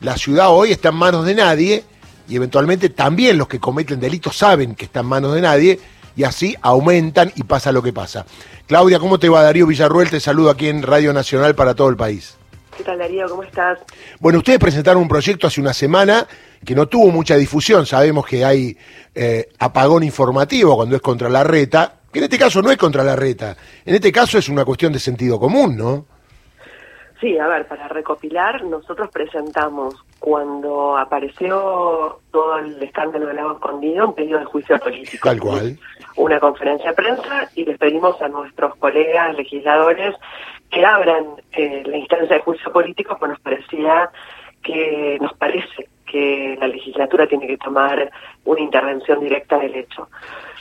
la ciudad hoy está en manos de nadie y eventualmente también los que cometen delitos saben que está en manos de nadie y así aumentan y pasa lo que pasa. Claudia, ¿cómo te va? Darío Villarruel te saludo aquí en Radio Nacional para todo el país. ¿Qué tal Darío? ¿Cómo estás? Bueno, ustedes presentaron un proyecto hace una semana que no tuvo mucha difusión. Sabemos que hay eh, apagón informativo cuando es contra la reta, que en este caso no es contra la reta. En este caso es una cuestión de sentido común, ¿no? Sí, a ver, para recopilar, nosotros presentamos cuando apareció todo el escándalo del agua escondido un pedido de juicio político. Tal cual. Una conferencia de prensa y les pedimos a nuestros colegas legisladores que abran eh, la instancia de juicio político, pues nos parecía que nos parece que la legislatura tiene que tomar una intervención directa del hecho.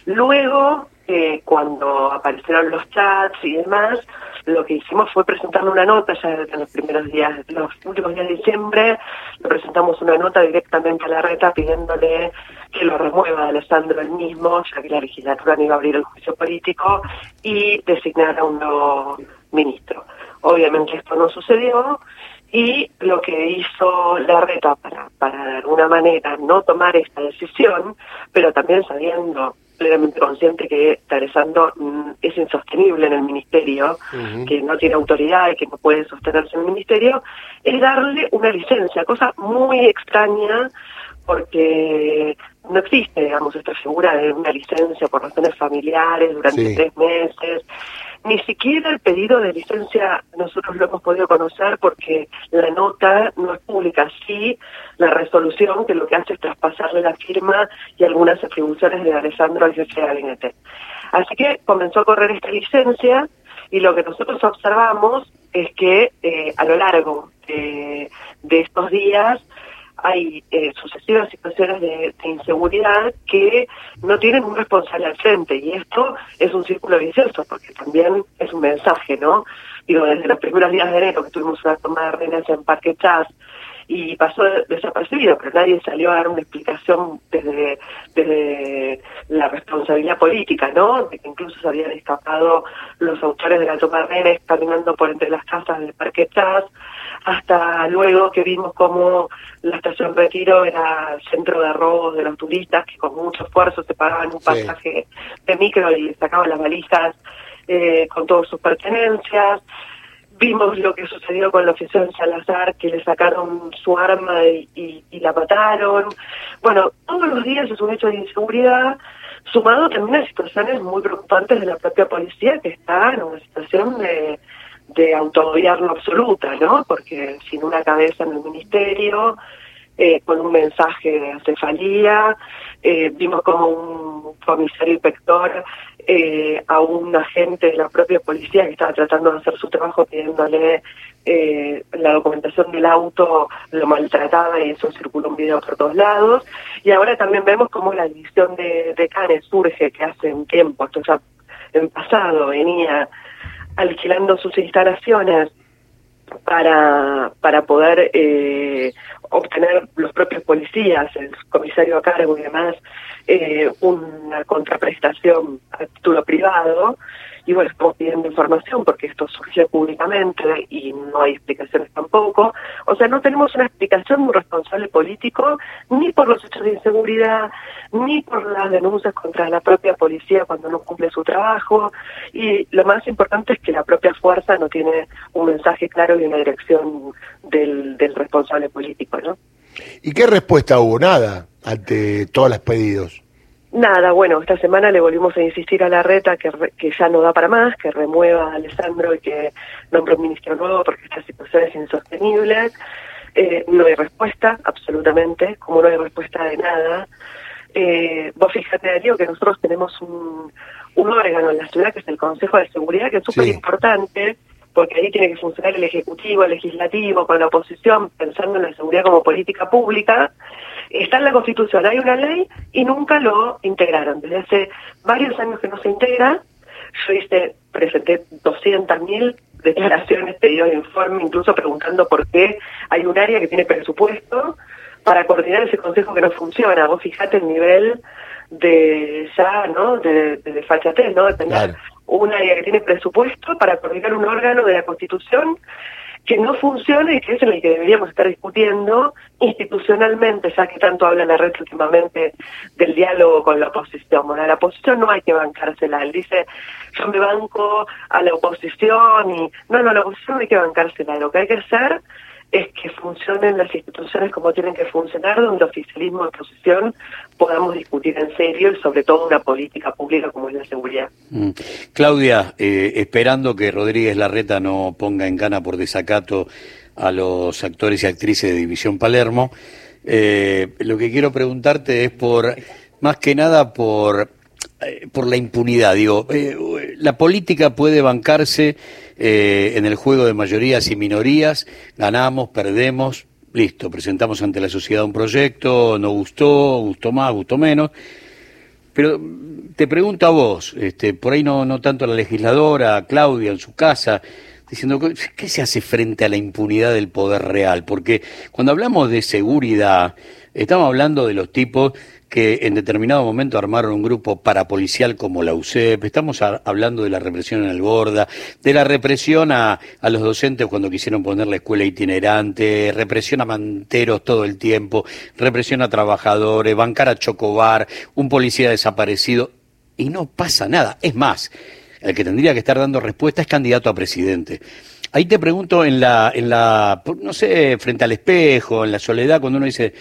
Luego, eh, cuando aparecieron los chats y demás, lo que hicimos fue presentarle una nota ya en los primeros días, los últimos días de diciembre, le presentamos una nota directamente a la reta pidiéndole que lo remueva Alessandro el mismo, ya que la legislatura no iba a abrir el juicio político, y designar a un nuevo ministro. Obviamente esto no sucedió, y lo que hizo la reta para, para de alguna manera no tomar esta decisión, pero también sabiendo plenamente consciente que Alessandro mm, es insostenible en el ministerio, que no tiene autoridad y que no puede sostenerse en el ministerio, es darle una licencia, cosa muy extraña porque no existe, digamos, esta figura de una licencia por razones familiares durante tres meses. Ni siquiera el pedido de licencia nosotros lo hemos podido conocer porque la nota no es pública. Sí, la resolución que lo que hace es traspasarle la firma y algunas atribuciones de Alessandro al jefe de. Así que comenzó a correr esta licencia y lo que nosotros observamos es que eh, a lo largo de estos días hay eh, sucesivas situaciones de, inseguridad que no tienen un responsable al frente y esto es un círculo vicioso porque también es un mensaje, ¿no? Digo, desde los primeros días de enero que tuvimos una toma de rehenes en Parque Chas y pasó desapercibido, pero nadie salió a dar una explicación desde, desde la responsabilidad política, ¿no? De que incluso se habían escapado los autores de la toma de rehenes caminando por entre las casas del Parque Chas, hasta luego que vimos como la estación Retiro era centro de robos de los turistas que con mucho esfuerzo se pagaban un pasaje de micro y sacaban las valijas eh, con todas sus pertenencias. Vimos lo que sucedió con la oficial Salazar, que le sacaron su arma y, la mataron. Bueno, todos los días es un hecho de inseguridad, sumado también a situaciones muy preocupantes de la propia policía, que está en una situación de, de autogobierno absoluta, ¿no? Porque sin una cabeza en el ministerio, eh, con un mensaje de acefalía, eh, vimos como un comisario inspector eh, a un agente de la propia policía que estaba tratando de hacer su trabajo pidiéndole eh, la documentación del auto, lo maltrataba y eso circuló un video por todos lados. Y ahora también vemos cómo la división de, de Canes surge, que hace un tiempo, esto ya en pasado venía alquilando sus instalaciones para, para poder eh, obtener los propios policías, el comisario a cargo y demás, eh, una contraprestación a título privado, y bueno, estamos pidiendo información porque esto surgió públicamente y no hay explicaciones tampoco. O sea, no tenemos una explicación de un responsable político ni por los hechos de inseguridad, ni por las denuncias contra la propia policía cuando no cumple su trabajo. Y lo más importante es que la propia fuerza no tiene un mensaje claro y una dirección del, del responsable político, ¿no? ¿Y qué respuesta hubo? Nada ante todos los pedidos. Nada, bueno, esta semana le volvimos a insistir a la reta que, que ya no da para más, que remueva a Alessandro y que nombre un ministro nuevo porque esta situación es insostenible. Eh, no hay respuesta, absolutamente, como no hay respuesta de nada. Eh, vos fíjate, Darío, que nosotros tenemos un, un órgano en la ciudad que es el Consejo de Seguridad, que es súper importante, porque ahí tiene que funcionar el Ejecutivo, el Legislativo, con la oposición, pensando en la seguridad como política pública, Está en la Constitución, hay una ley y nunca lo integraron. Desde hace varios años que no se integra. Yo hice, presenté 200.000 declaraciones, pedido de informe, incluso preguntando por qué hay un área que tiene presupuesto para coordinar ese consejo que no funciona. Vos fijate el nivel de ya, ¿no? De, de, fachatez, ¿no? De tener un área que tiene presupuesto para coordinar un órgano de la Constitución que no funciona y que es en el que deberíamos estar discutiendo institucionalmente, ya que tanto habla la red últimamente del diálogo con la oposición. Bueno, la oposición no hay que bancársela. Él dice, yo me banco a la oposición y... No, no, la oposición no hay que bancársela. Lo que hay que hacer es que funcionen las instituciones como tienen que funcionar, donde oficialismo y oposición podamos discutir en serio y sobre todo una política pública como es la seguridad. Mm. Claudia, eh, esperando que Rodríguez Larreta no ponga en gana por desacato a los actores y actrices de División Palermo, eh, lo que quiero preguntarte es por, más que nada por por la impunidad. Digo, eh, la política puede bancarse eh, en el juego de mayorías y minorías, ganamos, perdemos, listo, presentamos ante la sociedad un proyecto, no gustó, gustó más, gustó menos. Pero te pregunto a vos, este, por ahí no, no tanto a la legisladora, a Claudia en su casa, diciendo, ¿qué se hace frente a la impunidad del poder real? Porque cuando hablamos de seguridad, estamos hablando de los tipos que en determinado momento armaron un grupo parapolicial como la UCEP, estamos hablando de la represión en el Borda, de la represión a, a, los docentes cuando quisieron poner la escuela itinerante, represión a manteros todo el tiempo, represión a trabajadores, bancar a Chocobar, un policía desaparecido, y no pasa nada. Es más, el que tendría que estar dando respuesta es candidato a presidente. Ahí te pregunto en la, en la, no sé, frente al espejo, en la soledad, cuando uno dice,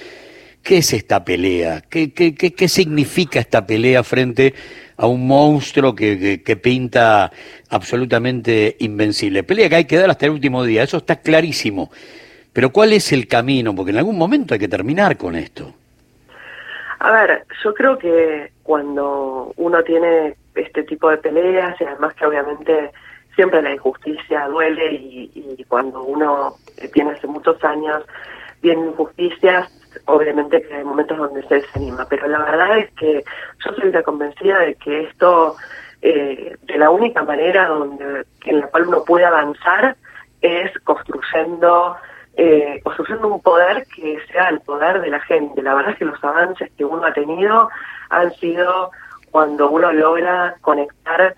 ¿Qué es esta pelea? ¿Qué, qué, qué, qué significa esta pelea frente a un monstruo que, pinta absolutamente invencible? Pelea que hay que dar hasta el último día, eso está clarísimo. Pero ¿cuál es el camino? Porque en algún momento hay que terminar con esto. A ver, yo creo que cuando uno tiene este tipo de peleas, y además que obviamente siempre la injusticia duele y, y cuando uno tiene hace muchos años bien injusticias, obviamente que hay momentos donde se desanima, pero la verdad es que yo soy la convencida de que esto, eh, de la única manera donde en la cual uno puede avanzar es construyendo eh, construyendo un poder que sea el poder de la gente. La verdad es que los avances que uno ha tenido han sido cuando uno logra conectar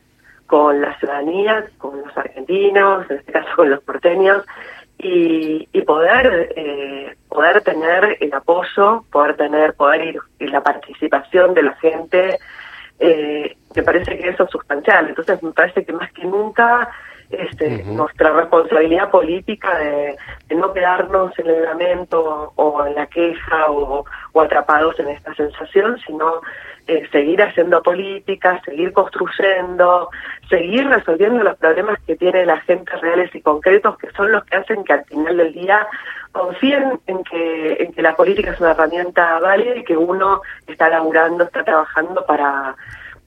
con la ciudadanía, con los argentinos, en este caso con los porteños, y, y poder eh, poder tener el apoyo, poder tener poder ir y la participación de la gente, eh, me parece que eso es sustancial. Entonces me parece que más que nunca este, nuestra responsabilidad política de, no quedarnos en el lamento o en la queja o, atrapados en esta sensación, sino eh, seguir haciendo política, seguir construyendo, seguir resolviendo los problemas que tiene la gente reales y concretos, que son los que hacen que al final del día confíen en que, en que la política es una herramienta válida y que uno está laburando, está trabajando para,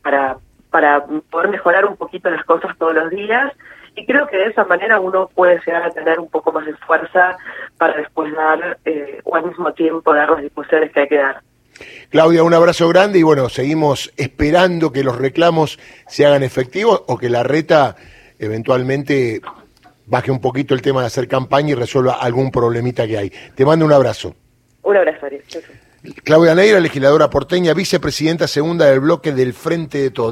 para, para poder mejorar un poquito las cosas todos los días y creo que de esa manera uno puede llegar a tener un poco más de fuerza para después dar eh, o al mismo tiempo dar las discusiones que hay que dar. Claudia, un abrazo grande y bueno, seguimos esperando que los reclamos se hagan efectivos o que la reta eventualmente baje un poquito el tema de hacer campaña y resuelva algún problemita que hay. Te mando un abrazo. Un abrazo, Ariel. Claudia Neira, legisladora porteña, vicepresidenta segunda del bloque del Frente de Todos.